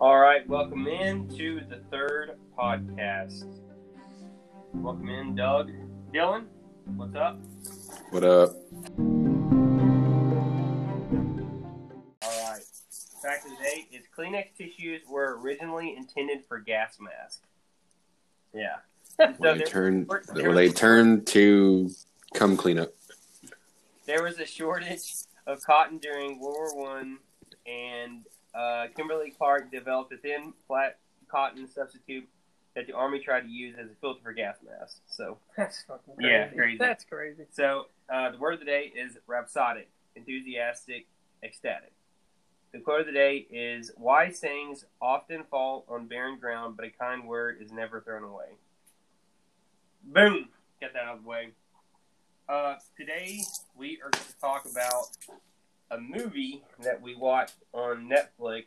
All right, welcome in to the third podcast. Welcome in, Doug. Dylan, what's up? What up? All right. Fact of the day is Kleenex tissues were originally intended for gas masks. Yeah. So When they there- turn, there when they was- turn to come clean up. there was a shortage of cotton during World War One, and uh, Kimberly Clark developed a thin, flat cotton substitute that the Army tried to use as a filter for gas masks. So, That's fucking crazy. Yeah, crazy. That's crazy. so uh, the word of the day is rhapsodic, enthusiastic, ecstatic. The quote of the day is wise sayings often fall on barren ground, but a kind word is never thrown away. Boom! Get that out of the way. Uh, today we are going to talk about a movie that we watched on Netflix.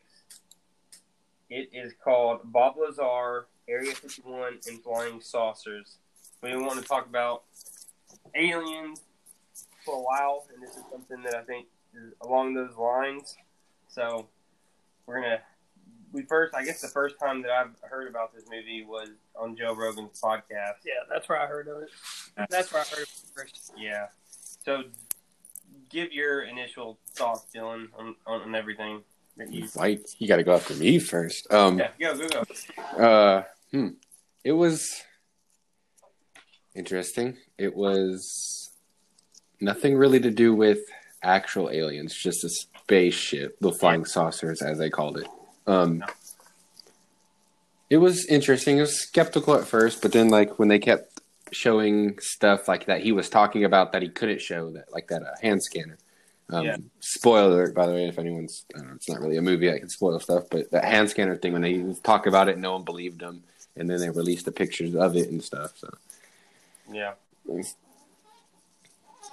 It is called Bob Lazar, Area 51, and Flying Saucers. We want to talk about aliens for a while, and this is something that I think is along those lines. So we're gonna. We first, I guess, the first time that I've heard about this movie was on Joe Rogan's podcast. Yeah, that's where I heard of it. That's where I heard of it first. Yeah. So, give your initial thoughts, Dylan, on, on, everything you. You got to go after me first? Um, Yeah, go, go, go. uh, hmm. It was interesting. It was nothing really to do with actual aliens, just a spaceship, the flying saucers, as they called it. Um, No. it was interesting. I was skeptical at first, but then like when they kept showing stuff like that he was talking about that he couldn't show that like that uh, hand scanner. Um, Yeah. Spoiler by the way, if anyone's, I don't know, it's not really a movie I can spoil stuff, but that hand scanner thing when they talk about it, no one believed them, and then they released the pictures of it and stuff. So, Yeah.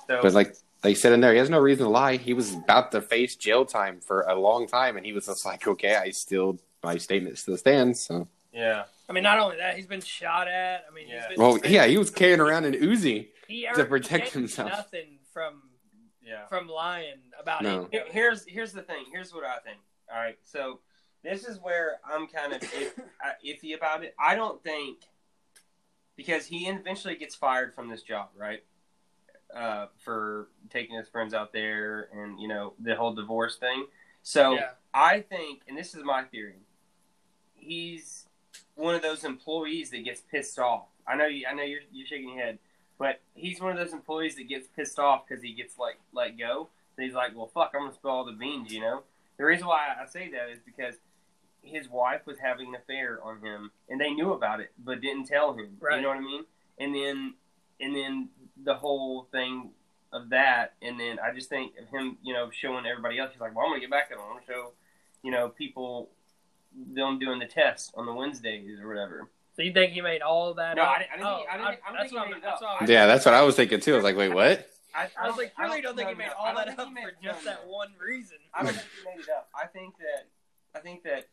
So, but like they said in there, he has no reason to lie. He was about to face jail time for a long time, and he was just like, okay, I still my statement still stands. So, yeah. I mean, not only that, he's been shot at. I mean, Yeah. he's been, well, yeah, he was carrying around an Uzi. he to earned- protect gained himself. Nothing from Yeah. from lying about No. it. Here's here's the thing. Here's what I think. All right, so this is where I'm kind of if, uh, iffy about it. I don't think because he eventually gets fired from this job, right? Uh, for taking his friends out there and you know the whole divorce thing. So Yeah. I think, and this is my theory, he's one of those employees that gets pissed off. I know you. I know you're you're shaking your head, but he's one of those employees that gets pissed off because he gets like let go. So he's like, well, fuck, I'm gonna spill all the beans, you know. The reason why I say that is because his wife was having an affair on him, and they knew about it, but didn't tell him. Right. You know what I mean? And then, and then the whole thing of that, and then I just think of him, you know, showing everybody else. He's like, well, I'm gonna get back at him. I'm gonna show, you know, people them doing the test on the Wednesdays or whatever. So you think he made all of that? No, up? I didn't- I didn't think- I didn't- I don't that's think he what made I'm- it that's up. what I'm- Yeah, that's what I was thinking too. I was like, wait, what? I, I was like, I really don't think he made all that up made- for just no, that no. one reason. I don't think he made it up. I think that I think that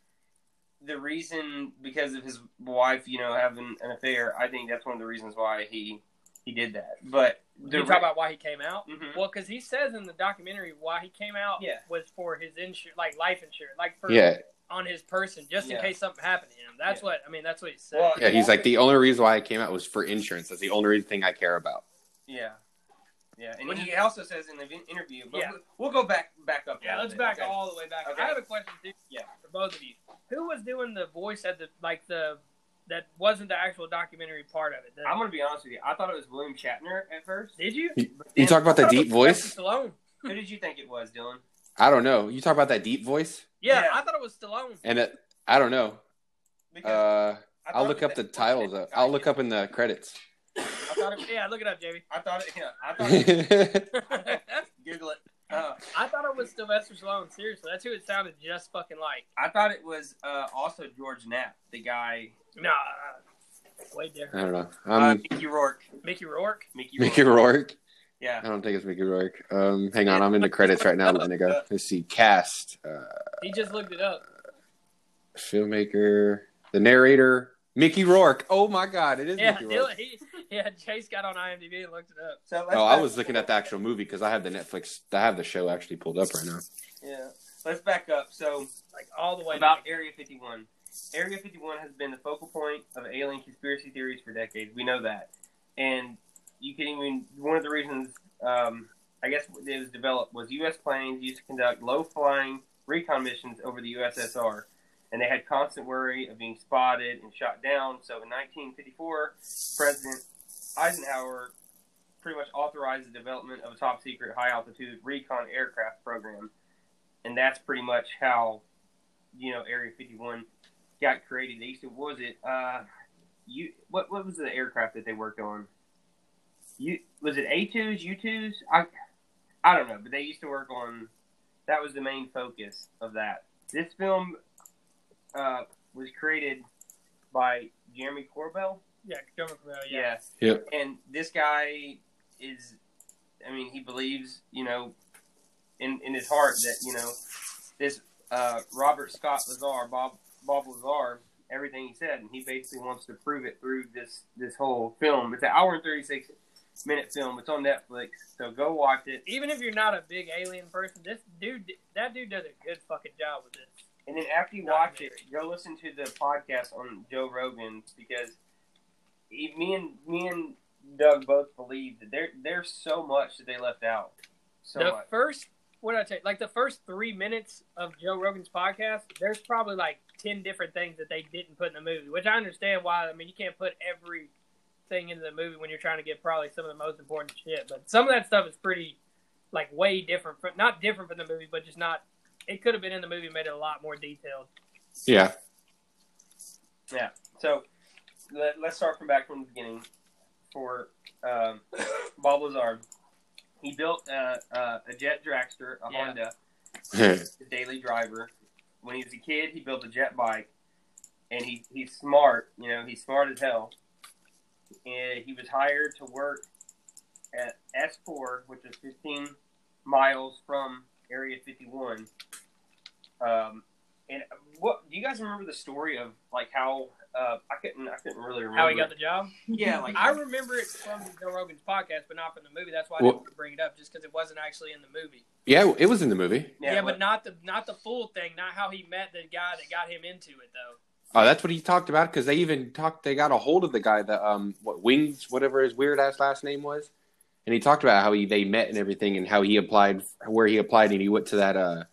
the reason because of his wife, you know, having an affair, I think that's one of the reasons why he he did that. But the you talk about why he came out? Mhm. Well, because he says in the documentary why he came out Yeah. was for his insurance, like life insurance, like for Yeah, on his person, just in case something happened to him. That's Yeah. what I mean. That's what he said. Well, yeah. He's like the only reason why I came out was for insurance. That's the only thing I care about. yeah. Yeah, and he also says in the interview, but Yeah. we'll, we'll go back back up. yeah, let's bit, back okay? all the way back. Okay. I have a question too. Yeah. for both of you. Who was doing the voice at the like the that wasn't the actual documentary part of it? The- I'm gonna be honest with you. I thought it was William Shatner at first. did you? You then- talk about I that deep voice? Sylvester Stallone. Who did you think it was, Dylan? I don't know. You talk about that deep voice, Yeah, Yeah. I thought it was Stallone. and it, I don't know. Because Uh, I thought I'll look up the that- titles. Up. I'll look up in the credits. I thought it. Yeah, look it up, Jamie. I thought it. Yeah, I thought. It, Google it. Uh, I thought it was Sylvester Stallone. Seriously, that's who it sounded just fucking like. I thought it was uh, also George Knapp, the guy. Nah, way I don't know. Uh, Um, Mickey Rourke. Mickey Rourke. Mickey, Mickey Rourke. Rourke. Yeah. I don't think it's Mickey Rourke. Um, hang on, I'm in the credits right now. Letting it go. Let's see. Cast. Uh, He just looked it up. filmmaker. The narrator. Mickey Rourke. Oh my God! It is Yeah, Mickey Rourke. he, yeah. Chase got on IMDb and looked it up. So Oh, I back- was looking at the actual movie because I have the Netflix. I have the show actually pulled up right now. Yeah. let's back up. So like all the way about back. Area 51. Area 51 has been the focal point of alien conspiracy theories for decades. We know that, and you can even one of the reasons um, I guess it was developed was U.S. planes used to conduct low-flying recon missions over the USSR, and they had constant worry of being spotted and shot down. So in 1954, President Eisenhower pretty much authorized the development of a top-secret high-altitude recon aircraft program, and that's pretty much how you know Area 51 got created. They used to was it uh you what what was the aircraft that they worked on? You was it A twos, U twos? I I don't know, but they used to work on that was the main focus of that. This film uh, was created by Jeremy Corbell. yeah, Joe McCrell, yeah. Yeah. Yep. And this guy is, I mean, he believes, you know, in in his heart that you know this uh, Robert Scott Lazar, Bob Bob Lazar, everything he said, and he basically wants to prove it through this this whole film. It's an hour and thirty six minute film. It's on Netflix, so go watch it. Even if you're not a big alien person, this dude, that dude does a good fucking job with this. And then after you watch it, go listen to the podcast on Joe Rogan because he, me and me and Doug both believe that there there's so much that they left out. So the much. first, what did I tell you? Like the first three minutes of Joe Rogan's podcast, there's probably like ten different things that they didn't put in the movie, which I understand why. I mean, you can't put everything into the movie when you're trying to get probably some of the most important shit. But some of that stuff is pretty, like, way different. From, not different from the movie, but just not. It could have been in the movie, and made it a lot more detailed. Yeah. Yeah. So let, let's start from back from the beginning. For um, Bob Lazar, he built a, a, a jet dragster, a Yeah. Honda, his daily driver. When he was a kid, he built a jet bike, and he, he's smart. You know, he's smart as hell. And he was hired to work at S4, which is 15 miles from Area 51. Um, and what do you guys remember the story of like how uh, I couldn't I couldn't really remember How he got the job? yeah like I remember it from Joe Rogan's podcast, but not from the movie. That's why I didn't want to bring it up, just because it wasn't actually in the movie. yeah, it was in the movie. Yeah, what- but not the not the full thing. Not how he met the guy that got him into it, though. Oh, that's what he talked about because they even talked. They got a hold of the guy that um, what Wings, whatever his weird ass last name was, and he talked about how he they met and everything, and how he applied, where he applied, and he went to that uh,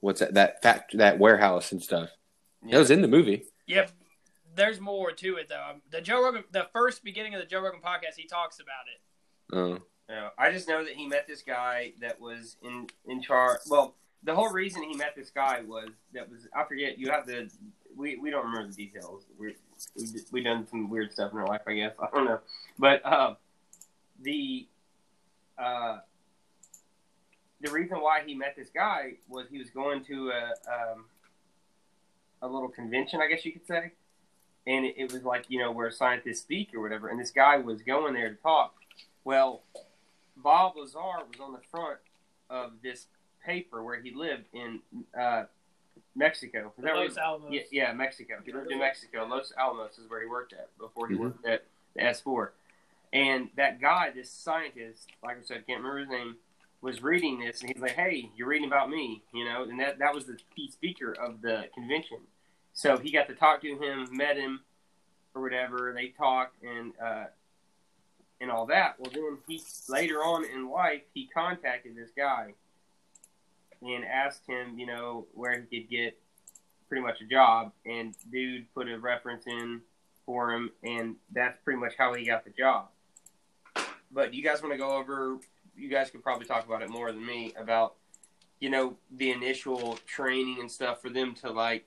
what's that that fact that warehouse and stuff. yeah. That was in the movie. Yep. There's more to it though. Um, The Joe Rogan, the first beginning of the Joe Rogan podcast, he talks about it. Oh, Yeah, I just know that he met this guy that was in in charge. Well, the whole reason he met this guy was that was I forget. You have the we, we don't remember the details. We we we done some weird stuff in our life, I guess. I don't know, but uh, the uh, the reason why he met this guy was he was going to a um, a little convention, I guess you could say, and it, it was like you know where scientists speak or whatever, and this guy was going there to talk. Well, Bob Lazar was on the front of this paper where he lived in uh, Mexico. Is that Los he- Alamos. yeah, yeah, Mexico. He lived in Mexico. Los Alamos is where he worked at before he Mhm. worked at the S4. And that guy, this scientist, like I said, can't remember his name, was reading this, and he's like, "Hey, you're reading about me," you know. And that that was the key speaker of the convention. So he got to talk to him, met him, or whatever. They talked and uh, and all that. Well, then he later on in life he contacted this guy and asked him, you know, where he could get pretty much a job. And dude put a reference in for him, and that's pretty much how he got the job. But you guys want to go over? You guys could probably talk about it more than me about, you know, the initial training and stuff for them to like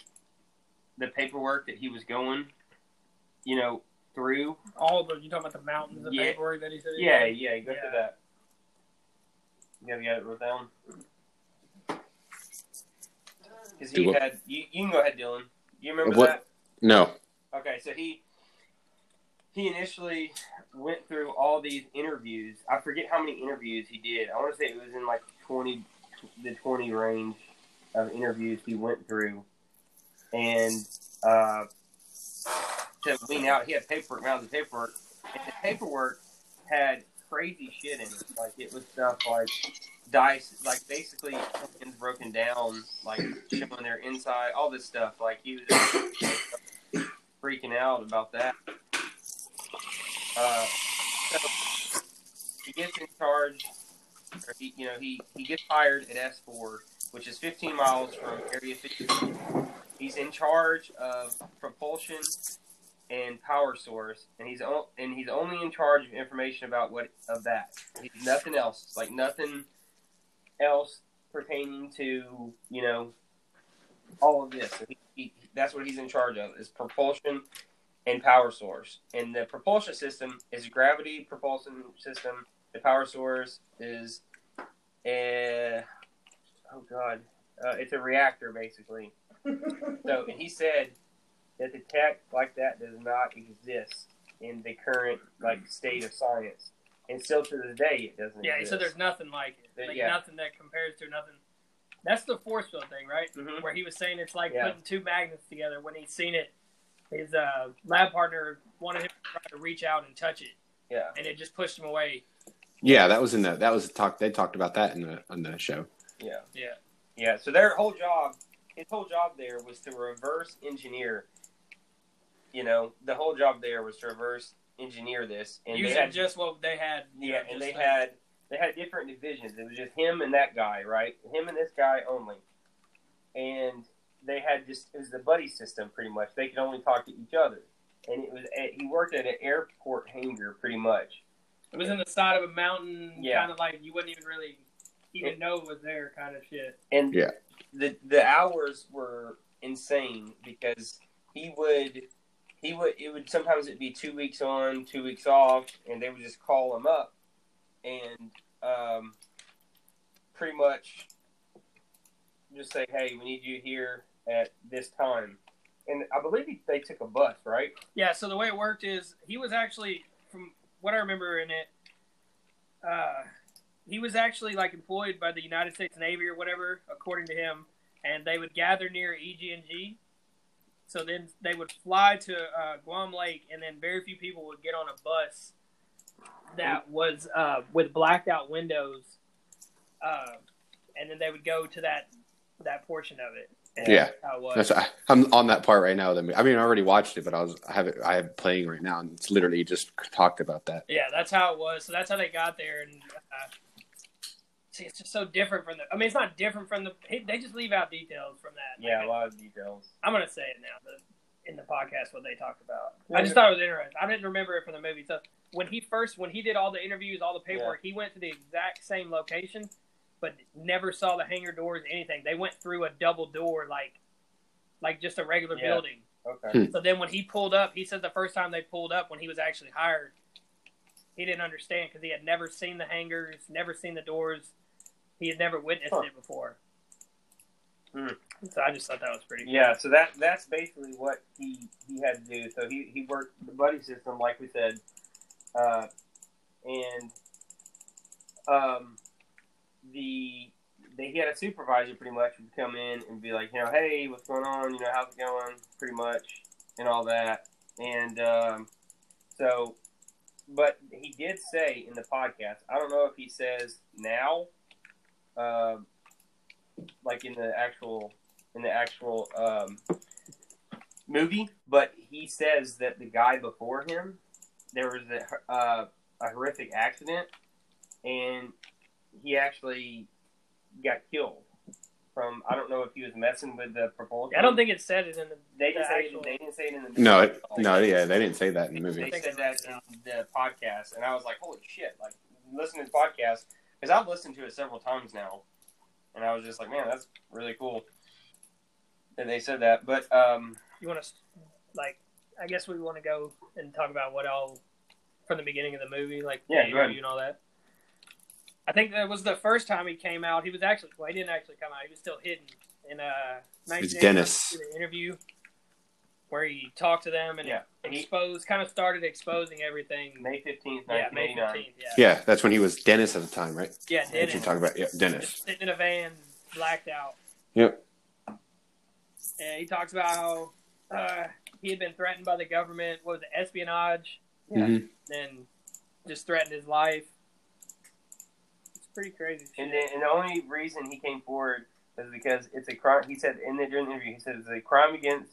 the paperwork that he was going, you know, through. All the you talking about the mountains of Yeah. paperwork that he said. he Yeah, did? yeah, go Yeah. through that. You gotta get it wrote down. Because he had, you, you can go ahead, Dylan. You remember What? that? no. Okay, so he he initially went through all these interviews. I forget how many interviews he did. I want to say it was in like twenty, the twenty range of interviews he went through, and uh, to wean out, he had paperwork, mounds of paperwork, and the paperwork had crazy shit in it. Like it was stuff like dice, like basically things broken down, like showing their inside, all this stuff. Like he was freaking out about that. Uh, so he gets in charge, or he, you know, he, he gets hired at S4, which is 15 miles from Area 50. He's in charge of propulsion and power source, and he's o- and he's only in charge of information about what of that. He's nothing else, like nothing else pertaining to you know all of this. He, he, that's what he's in charge of is propulsion and power source. And the propulsion system is a gravity propulsion system. The power source is a oh god, uh, it's a reactor basically. so and he said that the tech like that does not exist in the current like state of science, and still to this day it doesn't. Yeah, he exist. said there's nothing like it. Like yeah. nothing that compares to nothing. That's the force field thing, right? Mhm. Where he was saying it's like Yeah. putting two magnets together. When he's seen it, his uh, lab partner wanted him to try to reach out and touch it, Yeah, and it just pushed him away. Yeah, that was in the that was talk. They talked about that in the on the show. yeah, Yeah. yeah. So their whole job, his whole job there was to reverse engineer. You know, the whole job there was to reverse engineer this, and Using they had just what they had. Yeah, know, and they like- had they had different divisions. It was just him and that guy, right? Him and this guy only. And they had just it was the buddy system pretty much. They could only talk to each other. And it was at, he worked at an airport hangar pretty much. It was in the side of a mountain, Yeah. kind of like you wouldn't even really even know it was there, kind of shit. And Yeah. the the hours were insane because he would he would it would sometimes it'd be two weeks on, two weeks off, and they would just call him up and um, pretty much just say, "Hey, we need you here at this time." And I believe he, they took a bus, right? Yeah, so the way it worked is he was actually, from what I remember in it, uh, he was actually like employed by the United States Navy or whatever, according to him, and they would gather near EG&G. So then they would fly to uh, Groom Lake, and then very few people would get on a bus that was uh, with blacked out windows, uh, and then they would go to that that portion of it. And Yeah. that's was. I, I'm on that part right now. I mean, I already watched it, but I was I have it I have it playing right now, and it's literally just talked about that. Yeah, that's how it was. So that's how they got there, and uh, see, it's just so different from the. I mean, it's not different from the. They just leave out details from that. Yeah, Like, a lot of details. I'm gonna say it now. The, in the podcast, what they talked about. I just thought it was interesting. I didn't remember it from the movie. So when he first, when he did all the interviews, all the paperwork, he went to the exact same location, but never saw the hangar doors, anything. They went through a double door, like, like just a regular Yeah. building. Okay. Hmm. So then when he pulled up, he said the first time they pulled up when he was actually hired, he didn't understand because he had never seen the hangars, never seen the doors. He had never witnessed Huh. it before. Hmm. So I just thought that was pretty. Cool. Yeah, so that that's basically what he he had to do. So he he worked the buddy system, like we said, uh, and um, the they he had a supervisor pretty much would come in and be like, you know, hey, what's going on? You know, how's it going? Pretty much, and all that. And um, so, but he did say in the podcast, I don't know if he says now, uh, like in the actual in the actual um, movie, but he says that the guy before him, there was a, uh, a horrific accident, and he actually got killed from. I don't know if he was messing with the propulsion. I don't think it said it in the. they didn't the say actual- it, they didn't say it in the movie. No, it, no, yeah, they didn't say that in the movie. They said that in the podcast, and I was like, "Holy shit!" Like listening to the podcast because I've listened to it several times now, and I was just like, "Man, that's really cool." And they said that, but um, You want to, like, I guess we want to go and talk about what all from the beginning of the movie, like Yeah, the go interview and all that. I think that was the first time he came out. He was actually well, he didn't actually come out. He was still hidden in uh, It's 1989 Dennis. the interview where he talked to them and Yeah. Exposed, kind of started exposing everything. May fifteenth, yeah, May fifteenth. Yeah, Yeah, that's when he was Dennis at the time, right? yeah, What you Dennis. talking about? Yeah, Dennis. Just sitting in a van, blacked out. Yep. And he talks about how uh, he had been threatened by the government. What was it, espionage? Mhm. Then just threatened his life. It's pretty crazy. Shit. And then, and the only reason he came forward is because it's a crime. He said in the during the interview, he said it's a crime against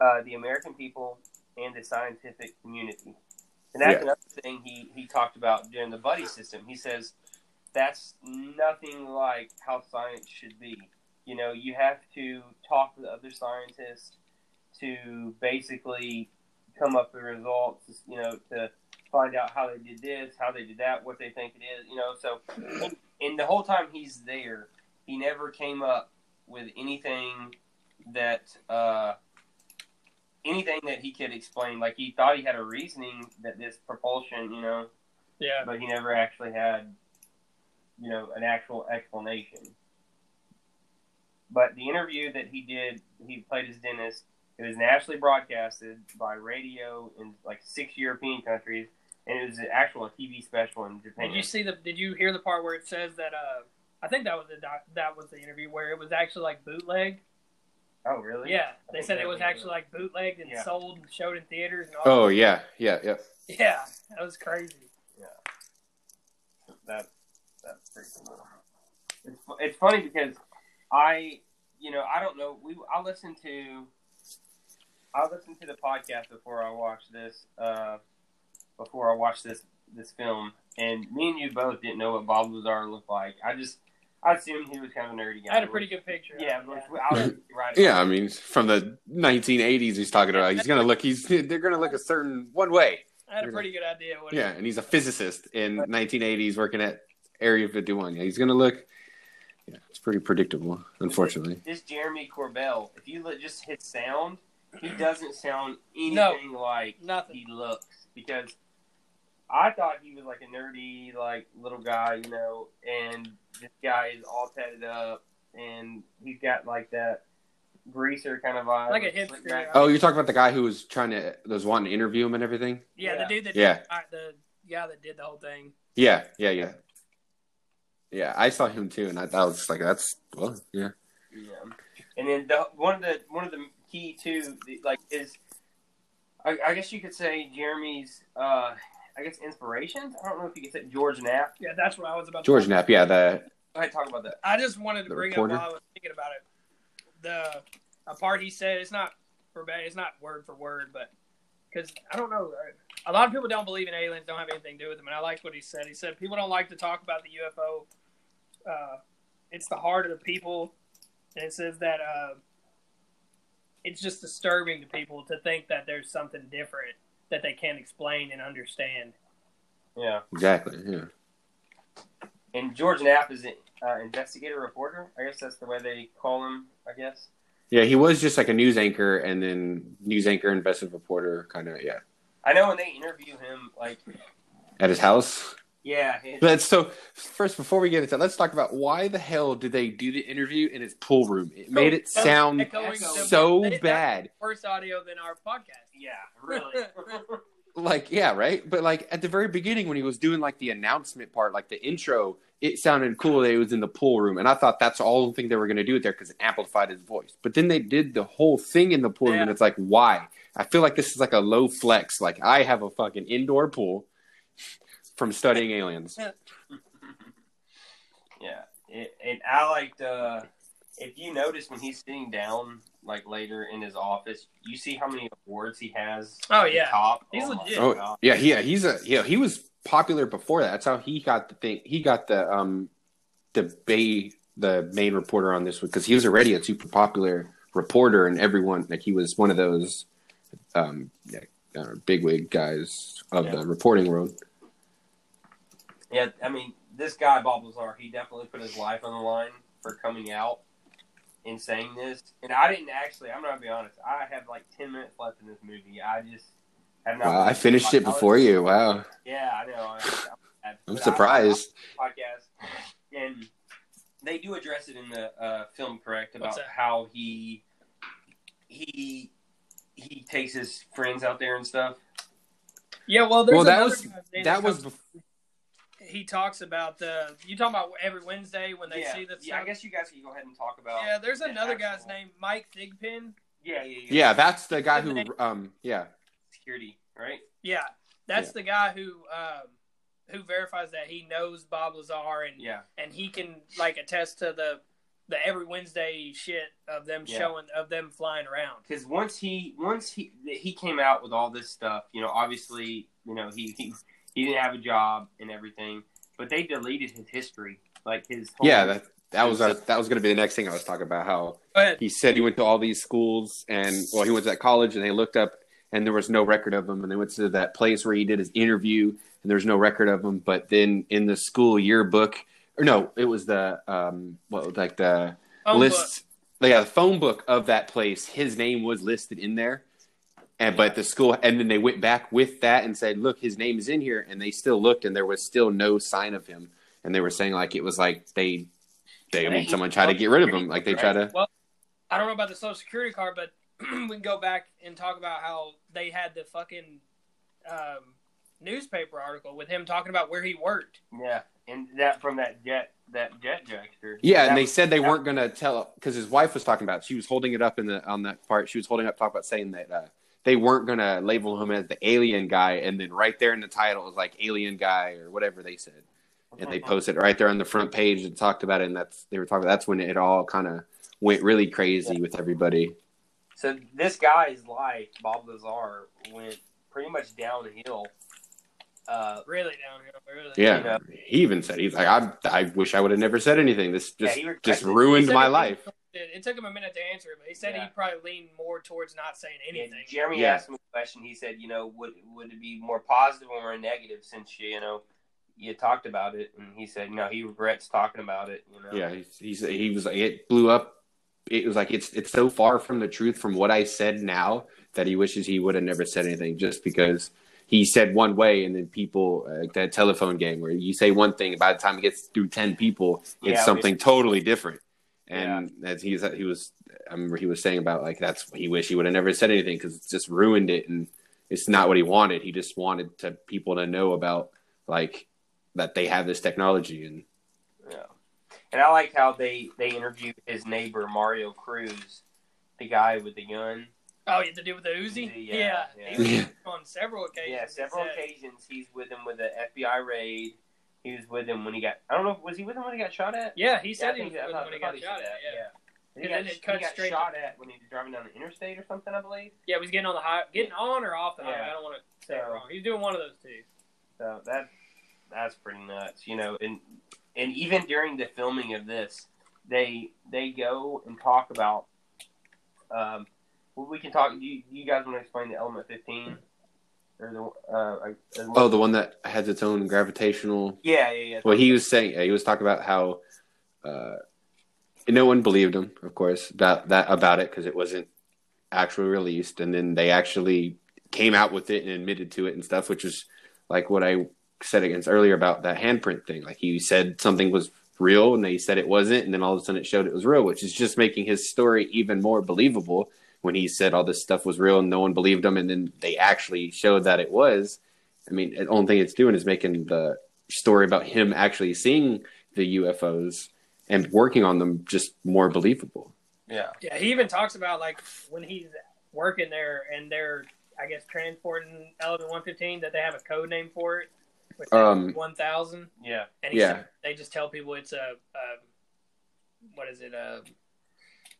uh, the American people and the scientific community. And that's Yeah. another thing he he talked about during the buddy system. He says that's nothing like how science should be. You know, you have to talk to the other scientists to basically come up with results. You know, to find out how they did this, how they did that, what they think it is. You know, so and, and the whole time he's there, he never came up with anything that uh, anything that he could explain. Like he thought he had a reasoning that this propulsion, you know, Yeah. but he never actually had, you know, an actual explanation. But the interview that he did, he played as Dennis. It was nationally broadcasted by radio in like six European countries, and it was an actual TV special in Japan. Did you see the? Did you hear the part where it says that? Uh, I think that was the doc, that was the interview where it was actually like bootleg. Oh, really? Yeah, they said it was was actually like bootlegged and Yeah. sold and showed in theaters and all. Oh yeah, yeah, yeah. yeah, that was crazy. Yeah, that that's pretty cool. It's it's funny because I you know I don't know we I listened to I listened to the podcast before I watched this uh before I watched this this film and me and you both didn't know what Bob Lazar looked like. I just I assumed he was kind of a nerdy guy. I had a pretty good picture. of yeah, I was right. Yeah, I mean, from the 1980s, he's talking about. He's gonna look. He's they're gonna look a certain one way. I had a pretty good idea. What Yeah, and he's a physicist in 1980s, working at Area 51. Yeah, he's gonna look. Yeah, it's pretty predictable, unfortunately. This Jeremy Corbell, if you look just his sound, he doesn't sound anything like Nothing. he looks because I thought he was like a nerdy like little guy, you know, and this guy is all tatted up and he's got like that greaser kind of vibe, Like a slick hipster, back. Oh, you're talking about the guy who was trying to, was wanting to interview him and everything. Yeah, Yeah. the dude that Yeah. did, uh, the guy that did the whole thing. Yeah, yeah, yeah, yeah. I saw him too, and I thought was just like, that's well, yeah. Yeah, and then the, one of the one of the key too, the, like is, I, I guess you could say Jeremy's, uh, I guess inspirations. I don't know if you could say George Knapp. Yeah, that's what I was about. George talk Knapp, yeah, the Go ahead, talk about that. I just wanted to bring reporter? up while I was thinking about it. The a part he said it's not verbatim, it's not word for word, but because I don't know, a lot of people don't believe in aliens, don't have anything to do with them, and I liked what he said. He said people don't like to talk about the UFO. Uh, it's the heart of the people, and it says that uh, it's just disturbing to people to think that there's something different that they can't explain and understand. Yeah, exactly, yeah. and George Knapp is an uh, investigator reporter. I guess that's the way they call him. I guess. Yeah, he was just like a news anchor, and then news anchor, investigative reporter, kind of, yeah, I know when they interview him, like, at his house. yeah, But so first, before we get into, that, let's talk about why the hell did they do the interview in his pool room? It made it sound echoing so bad. Worse audio than our podcast. Yeah, really. Like, yeah, right. But like at the very beginning, when he was doing like the announcement part, like the intro, it sounded cool that he was in the pool room, and I thought that's all the thing they were going to do it there because it amplified his voice. But then they did the whole thing in the pool room, and it's like, why? I feel like this is like a low flex. Like I have a fucking indoor pool from studying aliens. Yeah, it, and I liked. Uh, if you notice when he's sitting down, like later in his office, you see how many awards he has. Oh, yeah. top. He's my legit. Oh yeah, yeah, he's a yeah. He was popular before that. That's how he got the thing. He got the um the bay the main reporter on this one because he was already a super popular reporter, and everyone like he was one of those um yeah, uh, bigwig guys of Yeah. the reporting world. Yeah, I mean, this guy Bob Lazar, he definitely put his life on the line for coming out and saying this. And I didn't actually. I'm gonna be honest. I have like ten minutes left in this movie. I just have not. Wow, I finished it before you. Wow, Yeah, I know. I, I, I'm but I- surprised. podcast, and they do address it in the uh, film, correct? About how he he he takes his friends out there and stuff. Yeah, well, there's Well, that was that was comes- bef- he talks about the. You talk about every Wednesday when they yeah, see the yeah. I guess you guys can go ahead and talk about. Yeah, there's the another actual- guy's name, Mike Thigpen. Yeah, yeah, yeah. yeah. That's the guy who um yeah Security, right? Yeah, that's Yeah. the guy who um, who verifies that he knows Bob Lazar and Yeah. and he can like attest to the the every Wednesday shit of them Yeah. showing of them flying around. because once he once he he came out with all this stuff, you know, obviously, you know, he he, he didn't have a job and everything, but they deleted his history, like his whole, Yeah, that that was uh, that was going to be the next thing I was talking about. How he said he went to all these schools and well, he went to that college and they looked up and there was no record of him. And they went to that place where he did his interview and there's no record of him. But then in the school yearbook, or no, it was the um, what like the Phone list, yeah, the phone book of that place. His name was listed in there. And but the school, and then they went back with that and said, "Look, his name is in here." And they still looked, and there was still no sign of him. And they were saying like it was like they, they, I mean, someone tried to get rid of him. Like they try to, Well, I don't know about the social security card, but we can go back and talk about how they had the fucking um, newspaper article with him talking about where he worked. yeah, and that from that jet that jet dragster. Yeah, That and they was- said they weren't going to tell because his wife was talking about. It. She was holding it up in the on that part. She was holding up, talking about saying that uh, they weren't going to label him as the alien guy, and then right there in the title was like alien guy or whatever they said, and they posted right there on the front page and talked about it. And that's they were talking. That's when it all kind of went really crazy with everybody. So this guy's life, Bob Lazar, went pretty much downhill. Uh, Really downhill. Really. Yeah, Yeah. he even said he's like, I I wish I would have never said anything. This just he regretted just ruined my it- life. It, it took him a minute to answer it, but he said Yeah. he probably leaned more towards not saying and anything. Jeremy Yeah. asked him a question. He said, you know, would would it be more positive or more negative since you, you know you talked about it? And he said, no, he regrets talking about it. You know, Yeah, he's, he's he was like it blew up. It was like it's it's so far from the truth from what I said now that he wishes he would have never said anything just because he said one way and then people uh, like that telephone game where you say one thing by the time it gets through ten people it's Yeah, something totally different. And as he's he was I remember he was saying about like that's he wish he would have never said anything because it's just ruined it and it's not what he wanted. He just wanted to people to know about like that they have this technology and Yeah. And I like how they they interviewed his neighbor Mario Cruz, the guy with the gun. Oh, you have to do with the Uzi? Uzi, yeah, yeah. yeah. He was on several occasions. Yeah, several said. occasions he's with him with the FBI raid. He was with him when he got. I don't know. Was he with him when he got shot at? Yeah, he Yeah, said he was with thought- when he got shot at. that, Yeah. yeah. He got, then it he got straight shot at when he was driving down the interstate or something, I believe. Yeah, he was getting on the high, getting on or off the highway. Yeah. I don't want to say it wrong. He's doing one of those two. So that that's pretty nuts, you know. And and even during the filming of this, they they go and talk about. Um, well, we can talk. You, you guys want to explain the element fifteen? Or the uh, Oh, the one that has its own gravitational. yeah, yeah, yeah. Well, he was saying he was talking about how uh, no one believed him, of course, about that about it because it wasn't actually released, and then they actually came out with it and admitted to it and stuff, which was like what I said against earlier about that handprint thing. Like he said something was real, and they said it wasn't, and then all of a sudden it showed it was real, which is just making his story even more believable. When he said all this stuff was real and no one believed him, and then they actually showed that it was. I mean, the only thing it's doing is making the story about him actually seeing the UFOs and working on them just more believable. yeah. Yeah, he even talks about like when he's working there and they're, I guess, transporting Element 115 that they have a code name for it, which Um, is 1000. Yeah, And he yeah. said they just tell people it's a, a what is it, a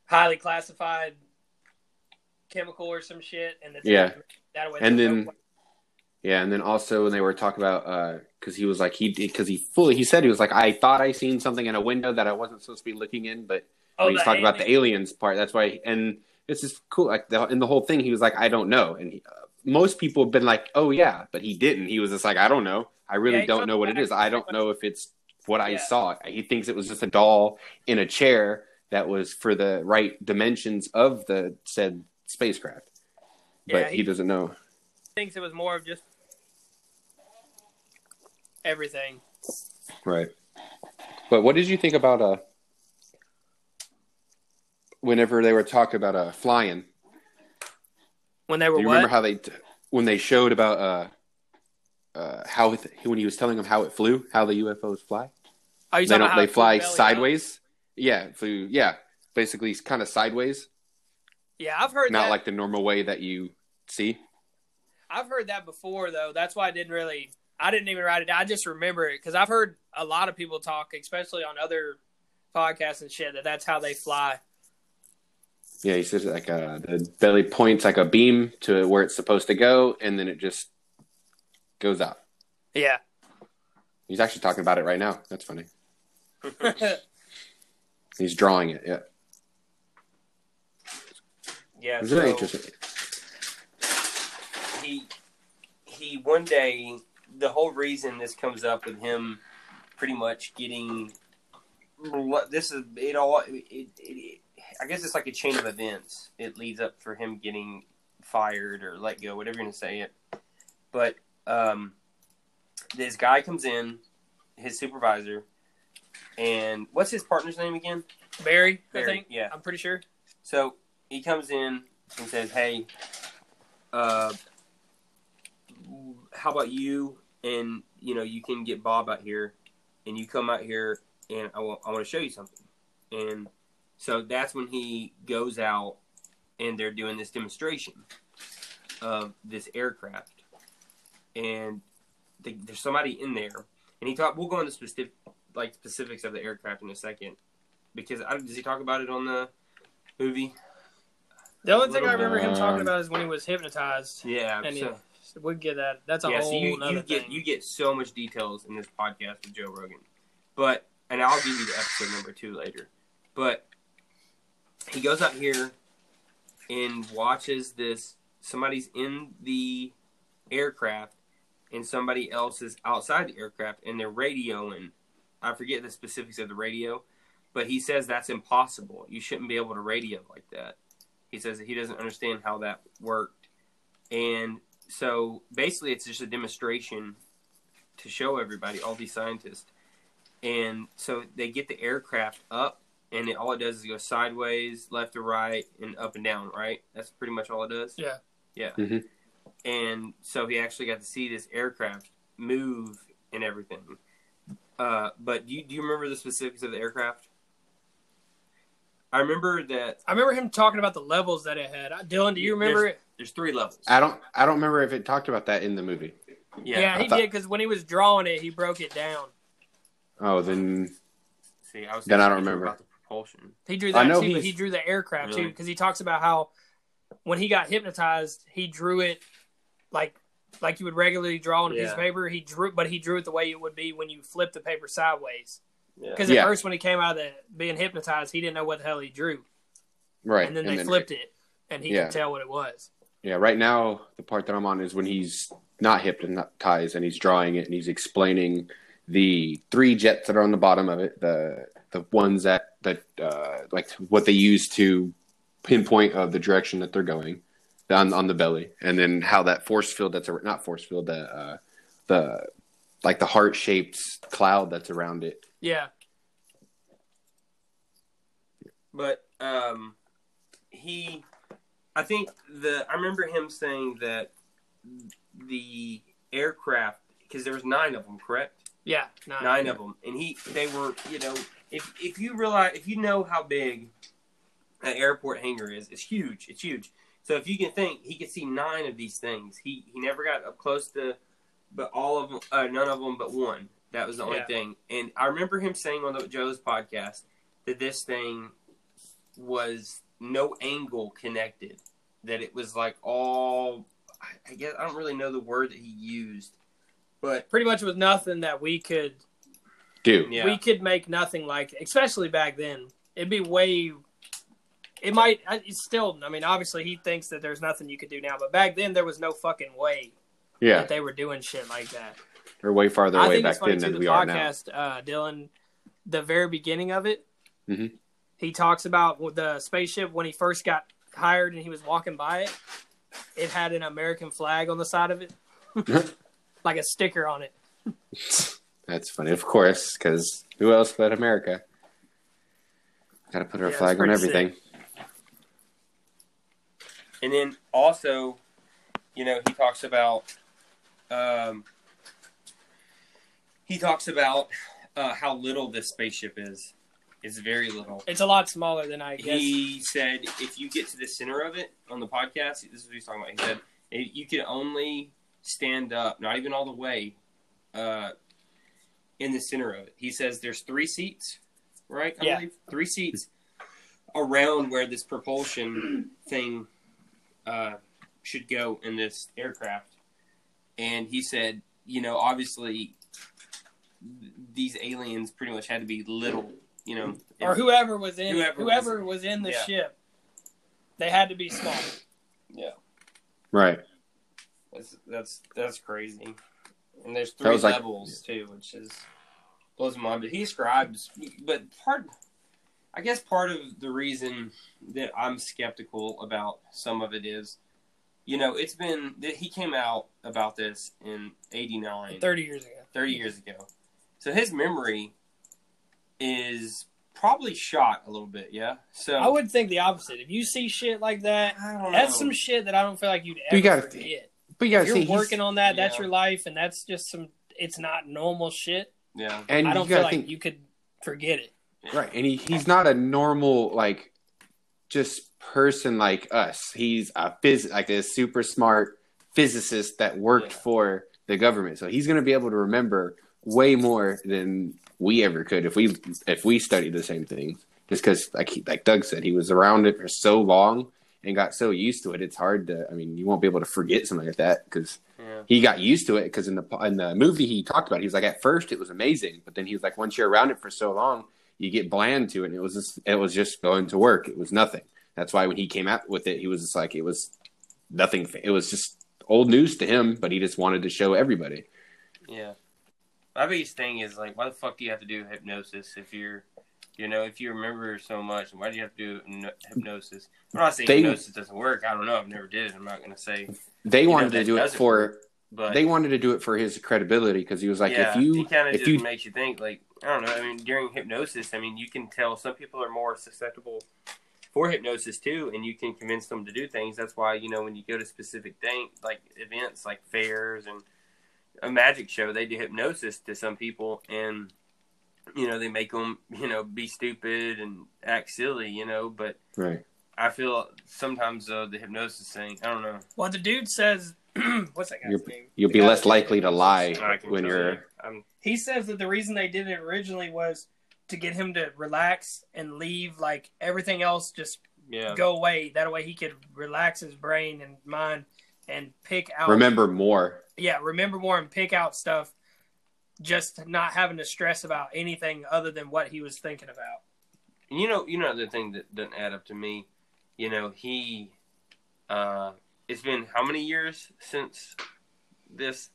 highly classified chemical or some shit, and it's Yeah. that way. And then- no- Yeah, and then also when they were talking about because he was like he because he fully he said he was like I thought I seen something in a window that I wasn't supposed to be looking in, but oh, when he's talking about the aliens part, that's why. And this is cool. Like the, in the whole thing, he was like I don't know, and he, uh, most people have been like oh yeah, but he didn't. He was just like I don't know. I really Yeah, don't know what it is. I don't know if it's what I Yeah. saw. He thinks it was just a doll in a chair that was for the right dimensions of the said spacecraft, but Yeah, he he- doesn't know. thinks it was more of just everything. Right. But what did you think about uh whenever they were talking about uh flying? When they Do were you what? remember how they when they showed about uh uh how it, when he was telling them how it flew, how the UFOs fly? Are you They talking don't about how they fly belly up? sideways? Yeah, flew yeah, basically kind of sideways, Yeah, I've heard not that. like the normal way that you see. I've heard that before though. That's why I didn't really I didn't even write it down. I just remember it because I've heard a lot of people talk, especially on other podcasts and shit, that that's how they fly. Yeah, he says like uh, the belly points like a beam to where it's supposed to go, and then it just goes out. Yeah. He's actually talking about it right now. That's funny. He's drawing it. Yeah, Yeah, it's very so interesting. he he one day the whole reason this comes up with him pretty much getting this is it all it, it, it, I guess it's like a chain of events. It leads up for him getting fired or let go, whatever you're gonna say it. But um, this guy comes in, his supervisor, and what's his partner's name again? Barry, I Barry, think. yeah. I'm pretty sure. So he comes in and says, "Hey, uh, how about you? And you know, you can get Bob out here, and you come out here, and I want I want to show you something." And so that's when he goes out, and they're doing this demonstration of this aircraft, and the, there's somebody in there, and he talk. We'll go into specific like specifics of the aircraft in a second, because I, does he talk about it on the movie? The only thing I remember him talking about is when he was hypnotized. Yeah, And so, yeah, we get that. That's a yeah. whole So you, you get thing. you get so much details in this podcast with Joe Rogan, but and I'll give you the episode number two later. But he goes out here and watches this. Somebody's in the aircraft, and somebody else is outside the aircraft, and they're radioing. I forget the specifics of the radio, but he says that's impossible. You shouldn't be able to radio like that. He says that he doesn't understand how that worked, and so basically, it's just a demonstration to show everybody, all these scientists. And so they get the aircraft up, and it, all it does is go sideways, left to right, and up and down. Right? That's pretty much all it does. Yeah. Yeah. Mhm. And so he actually got to see this aircraft move and everything. Uh, but do you, do you remember the specifics of the aircraft? I remember that I remember him talking about the levels that it had. Dylan, do you remember it? there's three levels. I don't. I don't remember if it talked about that in the movie. Yeah, I he thought- did because when he was drawing it, he broke it down. Oh, then See, I was Then I don't remember. about the propulsion. He drew I that know too, but he's- he drew the aircraft too because he talks about how when he got hypnotized, he drew it like like you would regularly draw on a piece of paper. He drew, but he drew it the way it would be when you flip the paper sideways. Yeah. Because Yeah. at first, when he came out of the being hypnotized, he didn't know what the hell he drew, right, and then they flipped it, and he Yeah. could tell what it was. Yeah, right now the part that I'm on is when he's not hypnotized and he's drawing it and he's explaining the three jets that are on the bottom of it, the the ones that that uh, like what they use to pinpoint of the direction that they're going on on the belly, and then how that force field that's a, not force field the uh, the like the heart shaped cloud that's around it. Yeah, But um, he, I think the I remember him saying that the aircraft because there was nine of them, correct? yeah, nine. Nine of them, and he they were you know if if you realize if you know how big an airport hangar is, it's huge. It's huge. So if you can think, he could see nine of these things. He he never got up close to, but all of them, uh, none of them but one. That was the only Yeah. thing. And I remember him saying on the Joe's podcast that this thing was no angle connected. That it was like all. I- I guess I don't really know the word that he used, but Pretty much was nothing that we could Do yeah, we could make nothing like, especially back then. It'd be way. It might. It's still. I mean, obviously, he thinks that there's nothing you could do now, but back then there was no fucking way yeah, that they were doing shit like that. They're way farther I away back then than The we are now. podcast, uh, Dylan, the very beginning of it, Mhm. he talks about the spaceship when he first got hired and he was walking by it. It had an American flag on the side of it, like a sticker on it. That's funny, of course, because who else but America? Got to put our Yeah, flag on pretty everything. And then also, you know, he talks about, um, he talks about uh, how little this spaceship is. It's very little. It's a lot smaller than I guess. He said if you get to the center of it on the podcast, this is what he's talking about. He said "If you can only stand up, not even all the way, uh, in the center of it. He says there's three seats, right? I Yeah. believe three seats around where this propulsion thing uh, should go in this aircraft. And he said, you know, obviously these aliens pretty much had to be little, you know, or whoever was in Whoever whoever, was- was, in the yeah. ship, they had to be small. yeah. Right. That's that's that's crazy. And there's three was like- levels too, which is blows my mind. But he describes, but part, I guess part of the reason that I'm skeptical about some of it is, you know, it's been that he came out about this in '89, Thirty years ago. 30 years ago. So his memory is probably shot a little bit, yeah. So I would think the opposite. If you see shit like that, I don't know. that's some shit that I don't feel like you'd You ever gotta- forget. But you gotta you're see, working on that, that's your life, and that's just some. It's not normal shit. yeah, and I don't feel like think, you could forget it. right? And he, he's not a normal like just person like us. He's a phys like a super smart physicist that worked Yeah. for the government. So he's gonna be able to remember way more than we ever could if we if we studied the same things. Just because, like he, like Doug said, he was around it for so long and got so used to it. It's hard to. I mean, you won't be able to forget something like that because yeah. he got used to it because in the in the movie he talked about it, he was like at first it was amazing but then he was like once you're around it for so long you get bland to it and it was just it was just going to work it was nothing that's why when he came out with it he was just like it was nothing it was just old news to him but he just wanted to show everybody Yeah. My biggest thing is like, why the fuck do you have to do hypnosis if you're, you know, if you remember so much, why do you have to do hypno- hypnosis? I'm not saying They- hypnosis doesn't work. I don't know. I've never did. it. I'm not gonna say, they You know, wanted to do it for work, but they wanted to do it for his credibility because he was like yeah, if you kind of if just you makes you think. Like, I don't know. I mean, during hypnosis, I mean, you can tell some people are more susceptible for hypnosis too, and you can convince them to do things. That's why you know when you go to specific things like events like fairs and a magic show, they do hypnosis to some people, and you know they make them you know be stupid and act silly, you know. But right I feel sometimes though the hypnosis thing, I don't know. Well, the dude says, what's that guy's You're- name? you'll The be less likely to lie when you're you. Um, he says that the reason they did it originally was to get him to relax and leave like everything else just yeah. go away. That way he could relax his brain and mind and pick out. remember more Yeah, remember more and pick out stuff. Just not having to stress about anything other than what he was thinking about. You know, you know the thing that doesn't add up to me. You know, he. Uh, it's been how many years since this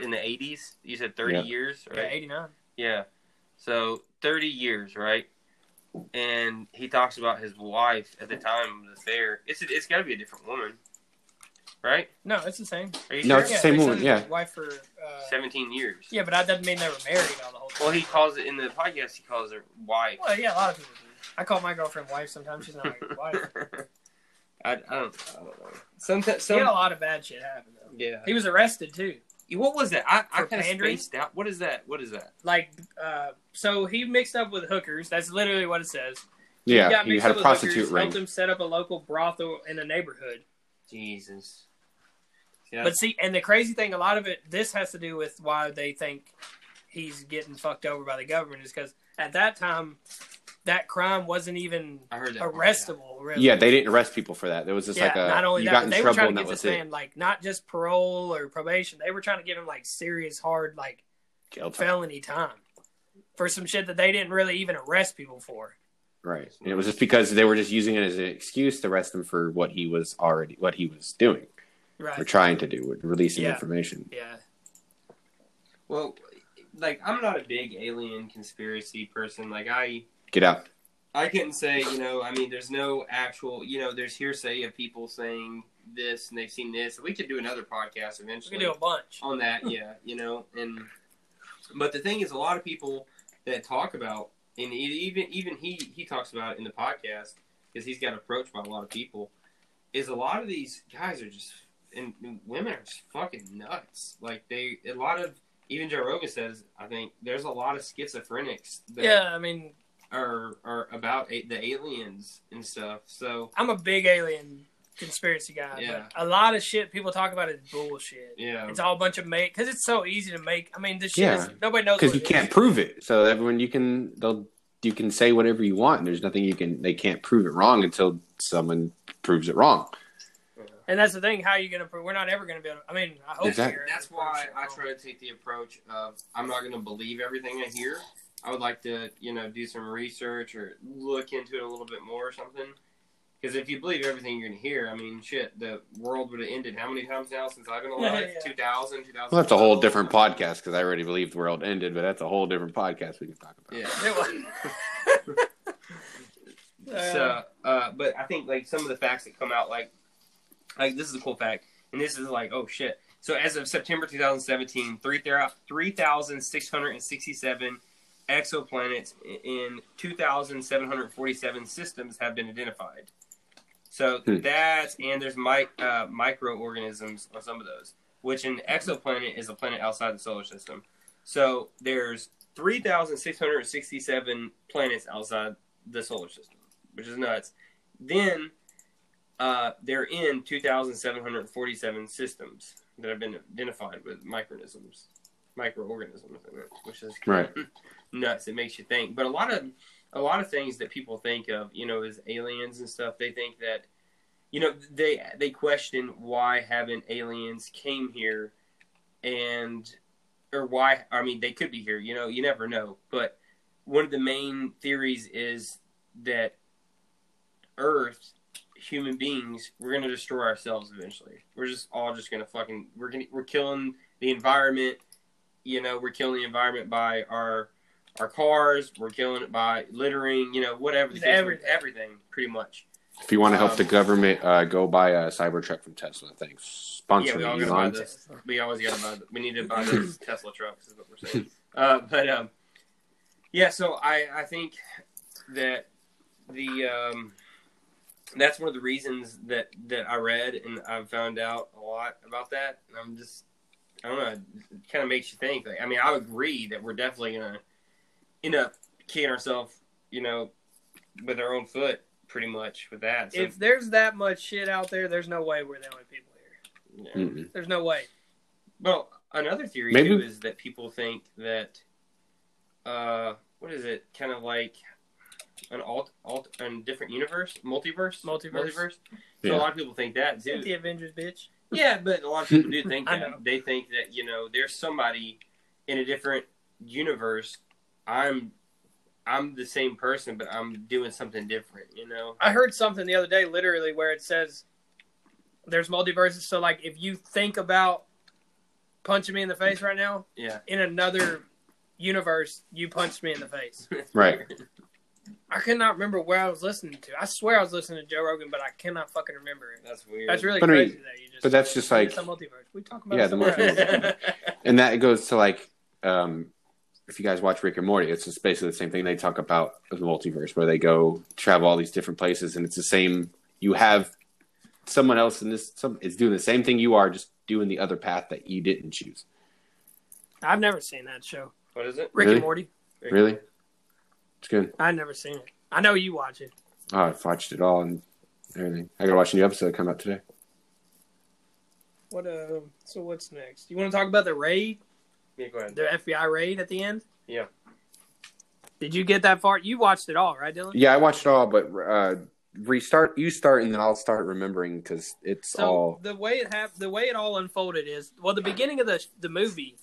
in the eighties? You said thirty Yeah. years, Yeah, right? eighty nine. Yeah. So thirty years, right? And he talks about his wife at the time of the fair. It's it's got to be a different woman, right? No, it's the same. Are you No, sure? it's the yeah, same they woman, said yeah. his Wife for. Uh, Seventeen years. yeah, but that doesn't mean they were married all the whole time. Well, he calls it in the podcast. He calls her wife. Well, yeah, a lot of people do. I call my girlfriend wife sometimes. She's not my wife. I, I don't. I don't know. Sometimes, He some, had a lot of bad shit happen though. yeah. He was arrested too. What was that? I, I For kind of pandering? spaced out. What is that? What is that? Like, uh, so he mixed up with hookers. That's literally what it says. yeah got he mixed had up a with prostitute hookers, ring Helped him set up a local brothel in a neighborhood. Jesus. Yeah. But see, and the crazy thing, a lot of it, this has to do with why they think he's getting fucked over by the government, is because at that time, that crime wasn't even I heard that. arrestable. Really. yeah they didn't arrest people for that there was just Yeah, like a not only you that, got in they were trying to that get this was it man like not just parole or probation. They were trying to give him like serious, hard, like Jail time. felony time for some shit that they didn't really even arrest people for. Right. And it was just because they were just using it as an excuse to arrest him for what he was already what he was doing or Right. trying to do with releasing Yeah. information. Yeah. Well, like I'm not a big alien conspiracy person. Like I, Get out. I couldn't say. You know, I mean, there's no actual. You know, there's hearsay of people saying this and they've seen this. We could do another podcast eventually. We eventually can do a bunch. on that. Yeah, you know, and but the thing is, a lot of people that talk about, and even even he he talks about it in the podcast because he's got approached by a lot of people. Is a lot of these guys are just and and women are just fucking nuts. Like they, a lot of even Joe Rogan says, I think there's a lot of schizophrenics that Yeah, I mean, are are about a, the aliens and stuff. So I'm a big alien conspiracy guy. Yeah. But a lot of shit people talk about is bullshit. Yeah. It's all a bunch of make because it's so easy to make. I mean, this shit Yeah. is nobody knows because you it can't is. prove it. So everyone you can they'll you can say whatever you want. And there's nothing you can they can't prove it wrong until someone proves it wrong. And that's the thing. How are you going to prove? We're not ever going to be able. to I mean, I hope Exactly. we're- That's why I try to take the approach of I'm not going to believe everything I hear. I would like to, you know, do some research or look into it a little bit more or something. Because if you believe everything you're going to hear, I mean, shit, the world would have ended how many times now since I've been alive? Yeah. 2000, 2000. Well, that's a whole different podcast because I already believe the world ended, but that's a whole different podcast we can talk about. Yeah. So, uh, but I think like some of the facts that come out, like, like this is a cool fact, and this is like, oh shit. So as of September 2017, 3,667 exoplanets in 2,747 systems have been identified. So Hmm. that's and there's mi- uh, microorganisms on some of those, which an exoplanet is a planet outside the solar system. So there's 3,667 planets outside the solar system, which is nuts. Then uh, they're in 2,747 systems that have been identified with microorganisms, microorganisms, in it, which is Right. nuts. It makes you think. But a lot of a lot of things that people think of, you know, as aliens and stuff, they think that, you know, they they question why haven't aliens came here, and or why I mean they could be here. You know, you never know. But one of the main theories is that human beings, we're gonna destroy ourselves eventually. We're just all just gonna fucking we're gonna we're killing the environment. You know, we're killing the environment by our our cars. We're killing it by littering. You know, whatever the It's case, everything. everything, pretty much. If you want to help Um, the government, uh, go buy a Cybertruck from Tesla. Thanks. Sponsor Yeah, we me, gotta Elon. this. We always gotta buy. The, we need to buy those Tesla trucks. Is what we're saying. Uh, but um, yeah. So I I think that the um, that's one of the reasons that that I read and I've found out a lot about that. And I'm just I don't know. It kind of makes you think. Like, I mean, I agree that we're definitely gonna end up kicking ourselves, you know, with our own foot, pretty much with that. So, if there's that much shit out there, there's no way we're the only people here. yeah. Mm-mm. There's no way. Well, another theory Maybe- too is that people think that uh what is it? Kind of like an alt alt a different universe, multiverse, Multiverse. So Yeah. a lot of people think that It's the. Avengers, bitch. Yeah, but a lot of people do think that. know. They think that you know there's somebody in a different universe. I'm I'm the same person, but I'm doing something different. You know? I heard something the other day, literally, where it says there's multiverses. So, like, if you think about punching me in the face right now, Yeah. in another universe, you punched me in the face. Right. I cannot remember where I was listening to. I swear I was listening to Joe Rogan, but I cannot fucking remember it. That's weird. That's really But I mean, crazy that you just. But that's just like, it's a multiverse. We talk about Yeah, the somewhere multiverse. and that goes to like, um, if you guys watch Rick and Morty, it's just basically the same thing. They talk about the multiverse where they go travel all these different places, and it's the same. You have someone else in this some is doing the same thing you are, just doing the other path that you didn't choose. I've never seen that show, what is it? Rick Really? and Morty. Really? It's good. I've never seen it. I know you watch it. Oh, I've watched it all and everything. I gotta watch a new episode come out today. What? Uh, so what's next? You want to talk about the raid, Yeah, go ahead. the FBI raid at the end? Yeah. Did you get that far? You watched it all, right, Dylan? Yeah, I watched it all, but uh, restart. You start, and then I'll start remembering because it's So all. the way it hap- the way it all unfolded is well, the beginning of the the movie,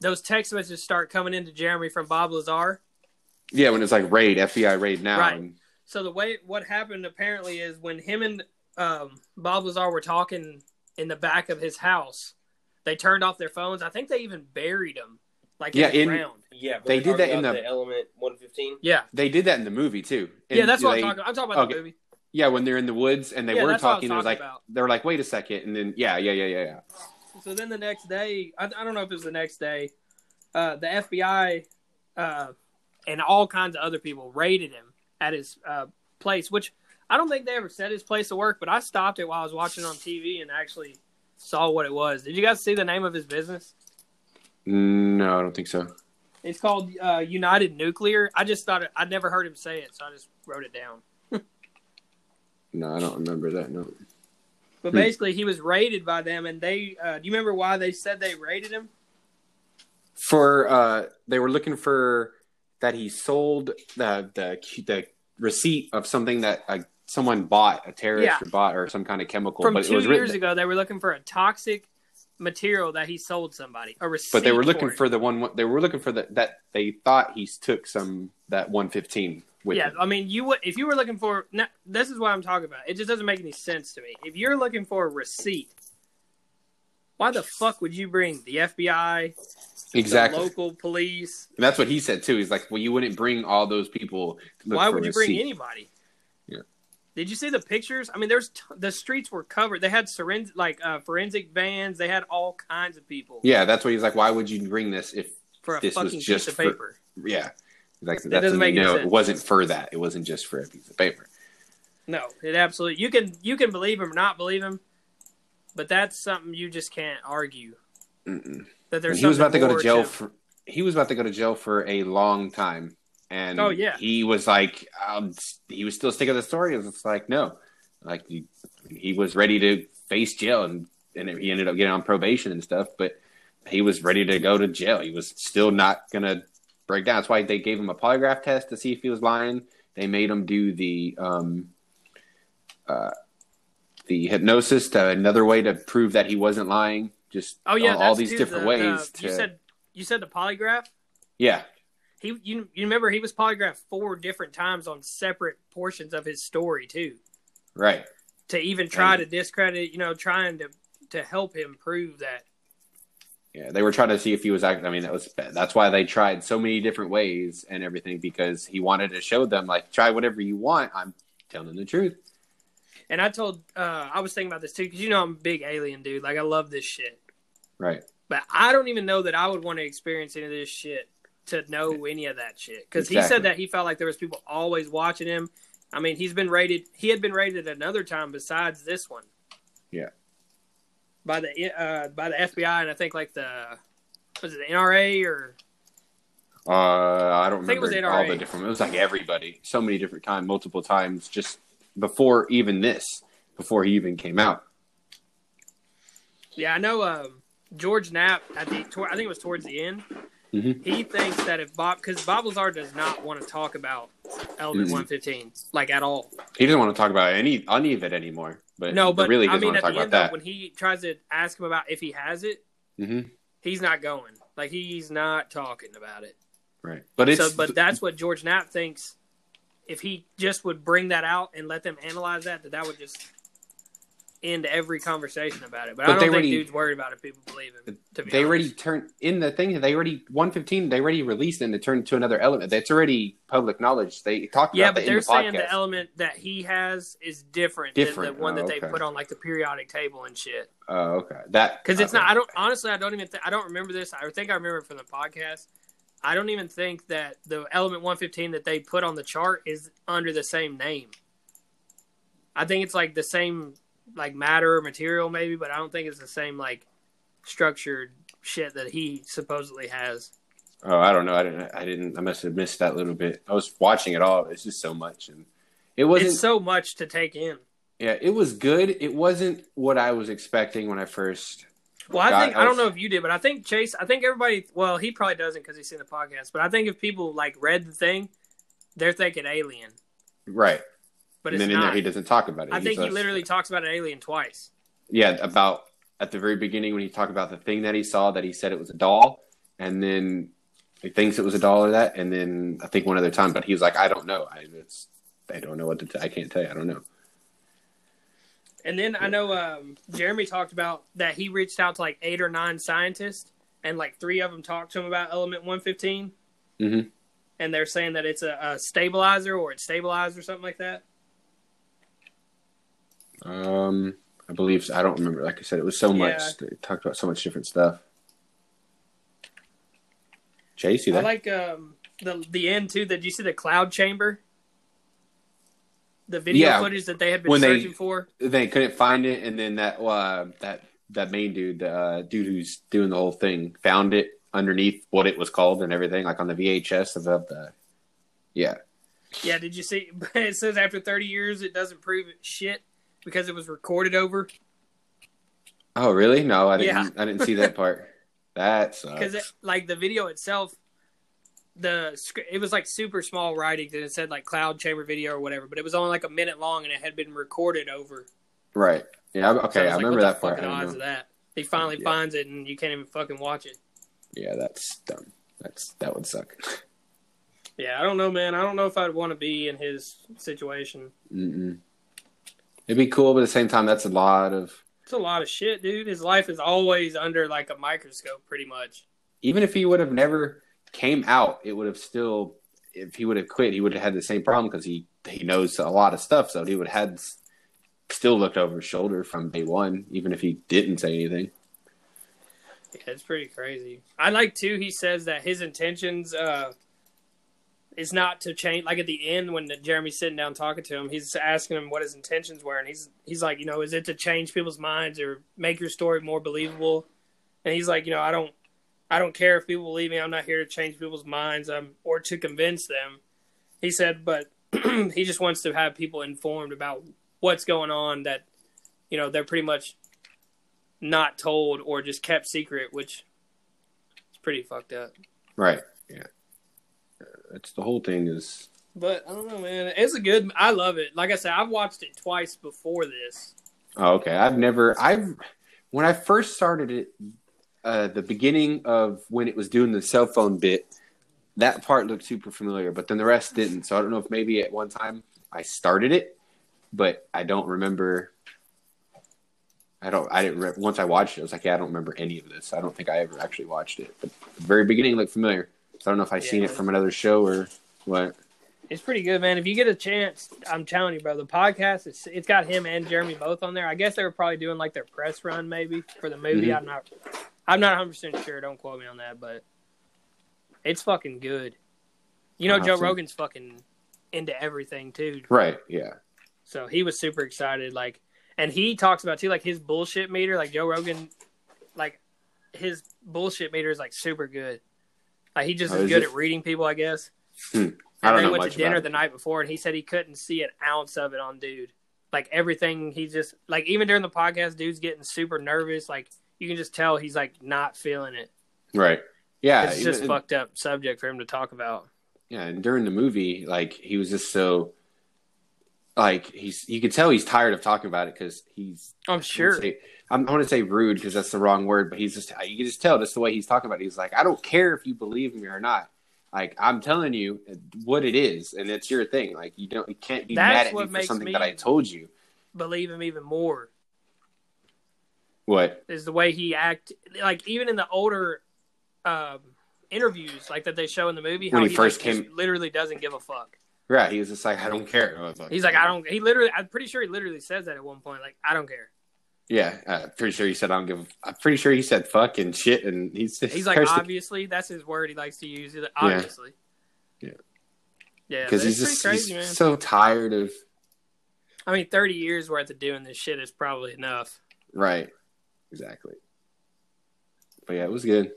those text messages start coming into Jeremy from Bob Lazar. Yeah, when it's like raid, FBI raid now. Right. And, So the way what happened apparently is when him and um, Bob Lazar were talking in the back of his house, they turned off their phones. I think they even buried them, like Yeah, in in- ground. Yeah, They did that in about the- Element 115. Yeah, they did that in the movie too. And yeah, that's what they- I'm talking. I'm talking about okay. the movie. Yeah, when they're in the woods and they Yeah, were that's what I was talking, it was like about. they were like, "Wait a second. and then yeah, yeah, yeah, yeah, yeah. So then the next day, I, I don't know if it was the next day, uh, the FBI uh, and all kinds of other people raided him at his uh, place, which I don't think they ever said his place of work, but I stopped it while I was watching on TV and actually saw what it was. Did you guys see the name of his business? No, I don't think so. It's called uh, United Nuclear. I just thought it, I'd never heard him say it, so I just wrote it down. No, I don't remember that. No. But Hmm. basically, he was raided by them, and they. Uh, do you remember why they said they raided him? For uh, they were looking for that he sold the the the receipt of something that uh, someone bought, a terrorist Yeah. or bought, or some kind of chemical. From but it two was years ago, they were looking for a toxic material that he sold somebody. A receipt. but they were looking it. for the one. They were looking for the that they thought he took some that one fifteen with yeah, him. I mean, you would if you were looking for. Now, this is what I'm talking about. It just doesn't make any sense to me. If you're looking for a receipt, why the fuck would you bring the FBI, Exactly. the local police? And that's what he said too. He's like, well, you wouldn't bring all those people. To look Why would you bring receipt. anybody? Yeah. Did you see the pictures? I mean, there's t- the streets were covered. They had forensic, like uh, forensic vans. They had all kinds of people Yeah, that's what he's like. Why would you bring this if for a this was fucking just piece of for- paper. yeah? Like That doesn't make no, sense. it wasn't for that. It wasn't just for a piece of paper. No, it absolutely. You can you can believe him or not believe him, but that's something you just can't argue. Mm-mm. That there's he was about to go to jail for. He was about to go to jail for a long time, and Oh, yeah. he was like, um, he was still sticking to the story. It's like no, like he, he was ready to face jail, and and he ended up getting on probation and stuff, but he was ready to go to jail. He was still not gonna break down. That's why they gave him a polygraph test to see if he was lying. They made him do the um, uh, the hypnosis to another way to prove that he wasn't lying. Just Oh yeah, all, all these too, different the- ways. the- to, you said you said the polygraph. yeah, He you you remember he was polygraphed four different times on separate portions of his story too, right. to even try And- to discredit. You know, trying to to help him prove that. Yeah, they were trying to see if he was acting. I mean, that was that's why they tried so many different ways and everything because he wanted to show them like try whatever you want. I'm telling the truth. And I told uh, I was thinking about this too because you know I'm a big alien dude. Like I love this shit. Right. But I don't even know that I would want to experience any of this shit to know any of that shit. Because he said that he felt like there was people always watching him. I mean, he's been rated. He had been rated another time besides this one. Yeah. By the uh, by the FBI and I think like the was it the NRA or Uh, I don't I think it remember all the different. It was like everybody, so many different times, multiple times, just before even this, before he even came out. yeah I know um, George Knapp at the I think it was towards the end. Mhm. He thinks that if Bob because Bob Lazar does not want to talk about Element Mhm. 115 like at all. He doesn't want to talk about any any of it anymore. But No, but really I doesn't mean, want at to talk the about end, though, that. when he tries to ask him about if he has it, hmm he's not going. Like he's not talking about it. Right. But it's so, but that's what George Knapp thinks. If he just would bring that out and let them analyze that, that that would just end every conversation about it. But, But I don't they think already- dude's worried about if people believe him. To be they already turned in the thing. They already 115. They already released and it turned to another element. That's already public knowledge. They talked yeah, about but that they're the saying podcast. the element that he has is different, Different. than the one Oh, that they okay. put on like the periodic table and shit. Oh, okay. That Because it's okay. not. I don't honestly. I don't even. Th- I don't remember this. I think I remember it from the podcast. I don't even think that the element 115 that they put on the chart is under the same name. I think it's like the same like matter or material maybe, but I don't think it's the same like structured shit that he supposedly has. Oh, I don't know. I didn't. I didn't. I must have missed that little bit. I was watching it all. It's just so much, and it wasn't. It's so much to take in. yeah, it was good. It wasn't what I was expecting when I first. Well, I think I I don't know if you did, but I think Chase. I think everybody. Well, he probably doesn't because he's seen the podcast. But I think if people like read the thing, they're thinking alien, Right, but and it's then in not. there he doesn't talk about it. I think he just- literally talks about an alien twice. yeah about at the very beginning when he talked about the thing that he saw that he said it was a doll, and then he thinks it was a doll or that, and then I think one other time, but he was like, I don't know. I it's I don't know what to. T- I can't tell you. I don't know. And then I know um, Jeremy talked about that he reached out to like eight or nine scientists, and like three of them talked to him about element 115. Mhm. And they're saying that it's a, a stabilizer or it's stabilized or something like that. Um, I believe so. I don't remember. Like I said, it was so much. Yeah. They talked about so much different stuff. Chase, you I like um, the the end too. Did you see the cloud chamber? The video Yeah. footage that they had been When they- searching for. they couldn't find it, and then that uh, that that main dude, the uh, dude who's doing the whole thing, found it underneath what it was called and everything, like on the VHS of the. the yeah, Yeah, did you see? It says after 30 years, it doesn't prove shit because it was recorded over. Oh, really? No, I didn't. Yeah. I didn't see that part. That sucks. because like the video itself the script it was like super small writing and it said like cloud chamber video or whatever but it was only like a minute long and it had been recorded over Right. Yeah. I'm- So Okay. I like, remember that part. Fucking odds of that he finally Yeah. finds it and you can't even fucking watch it Yeah, that's dumb. That's that would suck. yeah i don't know man i don't know if i'd want to be in his situation Mm-mm. It'd be cool, but at the same time, that's a lot of. it's a lot of shit dude his life is always under like a microscope pretty much Even if he would have never came out, it would have still. If he would have quit, he would have had the same problem because he he knows a lot of stuff. So he would have had still looked over his shoulder from day one, even if he didn't say anything. Yeah, it's pretty crazy. I like too. He says that his intentions uh, is not to change. Like at the end, when Jeremy's sitting down talking to him, he's asking him what his intentions were, and he's he's like, you know, is it to change people's minds or make your story more believable? And he's like, you know, I don't, I don't care if people believe me. I'm not here to change people's minds um, or to convince them. He said, but he just wants to have people informed about what's going on. That you know they're pretty much not told or just kept secret, which is pretty fucked up. Right. Yeah. That's the whole thing. Is But I don't know, man. It's a good. I love it. Like I said, I've watched it twice before this. oh, okay. I've never. I've when I first started it, uh, the beginning of when it was doing the cell phone bit, that part looked super familiar, but then the rest didn't. So I don't know if maybe at one time I started it, but I don't remember. I don't. I didn't. Re- once I watched it, I was like, yeah, I don't remember any of this. I don't think I ever actually watched it. But the very beginning looked familiar. So I don't know if I seen it from another show or what. It's pretty good, man. If you get a chance, I'm telling you, bro. The podcast it's it's got him and Jeremy both on there. I guess they were probably doing like their press run, maybe for the movie. Mhm. I'm not. I'm not 100 percent sure. Don't quote me on that, but it's fucking good. You know, Joe to- Rogan's fucking into everything too. Right. Yeah. So he was super excited. Like, and he talks about too, like his bullshit meter. Like Joe Rogan, like his bullshit meter is like super good. Like he just Oh, is is good it? at reading people, I guess. Hmm. I don't they know went much to dinner the night before, and he said he couldn't see an ounce of it on dude. Like everything, he just like even during the podcast, dude's getting super nervous. Like you can just tell he's like not feeling it. Right. Yeah. it's just even- fucked up subject for him to talk about. Yeah, and during the movie, like he was just so, like he's you could tell he's tired of talking about it because he's I'm sure. I'm, I want to say rude because that's the wrong word, but he's just you can just tell just the way he's talking about it. He's like, I don't care if you believe me or not. Like I'm telling you what it is, and it's your thing. Like you don't, you can't be That's mad at me for something me- that I told you. Believe him even more. What? is the way he act like even in the older um interviews like that they show in the movie how When he, he first like, came- literally doesn't give a fuck Right, he was just like, I don't care. I like, he's like i don't he literally i'm pretty sure he literally says that at one point like i don't care Yeah, uh, pretty sure he said I don't give. I'm pretty sure he said fuck and shit, and he's he's like obviously that's his word he likes to use like, obviously Yeah. yeah because but he's just pretty he's man so tired of i mean 30 years worth of doing this shit is probably enough right exactly but yeah it was good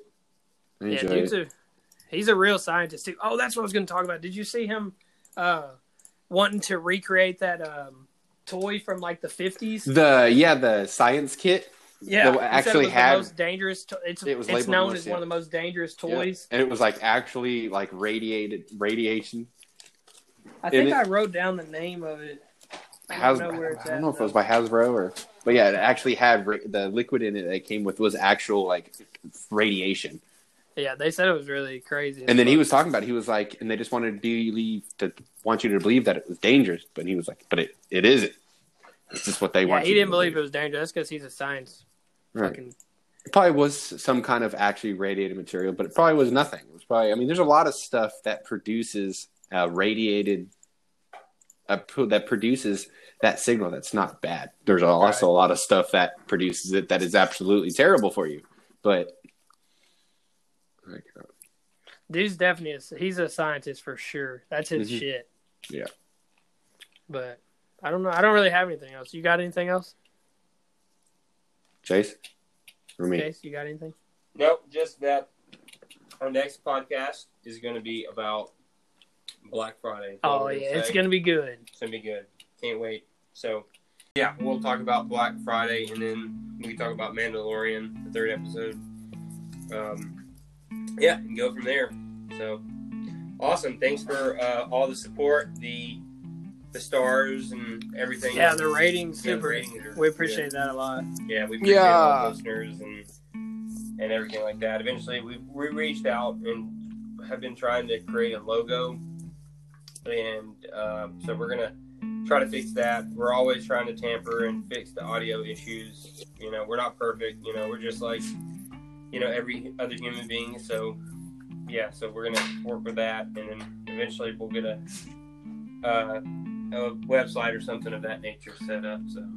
I yeah dude's it. a he's a real scientist too oh that's what i was going to talk about did you see him uh wanting to recreate that um toy from like the 50s the yeah the science kit Yeah, actually it had- the most dangerous. To- it's It was it's known as yeah. one of the most dangerous toys. and it was like actually like radiated radiation I think it- I wrote down the name of it. I don't know where it's I don't know if it was by Hasbro or but yeah it actually had ra- the liquid in it that it came with was actual like radiation Yeah, they said it was really crazy. and then he was talking about it, he was like and they just wanted to believe to want you to believe that it was dangerous but he was like but it, it isn't it's just what they Yeah, want he didn't believe it was dangerous because he's a science Right. fucking. It probably was some kind of actually radiated material, but it probably was nothing. It was probably. I mean, there's a lot of stuff that produces uh, radiated, that produces that signal. That's not bad. There's also a lot of stuff that produces it that is absolutely terrible for you. But like, uh, Dude's definitely a, he's a scientist for sure. That's his Mhm. shit. Yeah. But I don't know. I don't really have anything else. You got anything else? Chase, for me, Chase, you got anything? Nope, just that our next podcast is going to be about Black Friday. Oh we're yeah, it's gonna be good. It's gonna be good. Can't wait. So, yeah, we'll talk about Black Friday, and then we can talk about Mandalorian, the third episode. Um, yeah, and go from there. So awesome! Thanks for uh, all the support, the the stars, and everything. Yeah, the ratings Yeah, the super. ratings are we appreciate that a lot. Yeah, we appreciate Yeah. all the listeners and and everything like that. Eventually, we we reached out and have been trying to create a logo, and um, so we're gonna try to fix that. We're always trying to tamper and fix the audio issues. You know, we're not perfect. You know, we're just like you know every other human being. So yeah, so we're gonna work with that, and then eventually we'll get a uh, a website or something of that nature set up. So.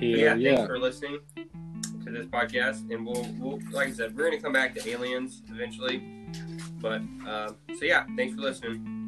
Yeah, Yeah, thanks for listening to this podcast, and we'll, we'll like I said, we're gonna come back to aliens eventually. But uh, so yeah, thanks for listening.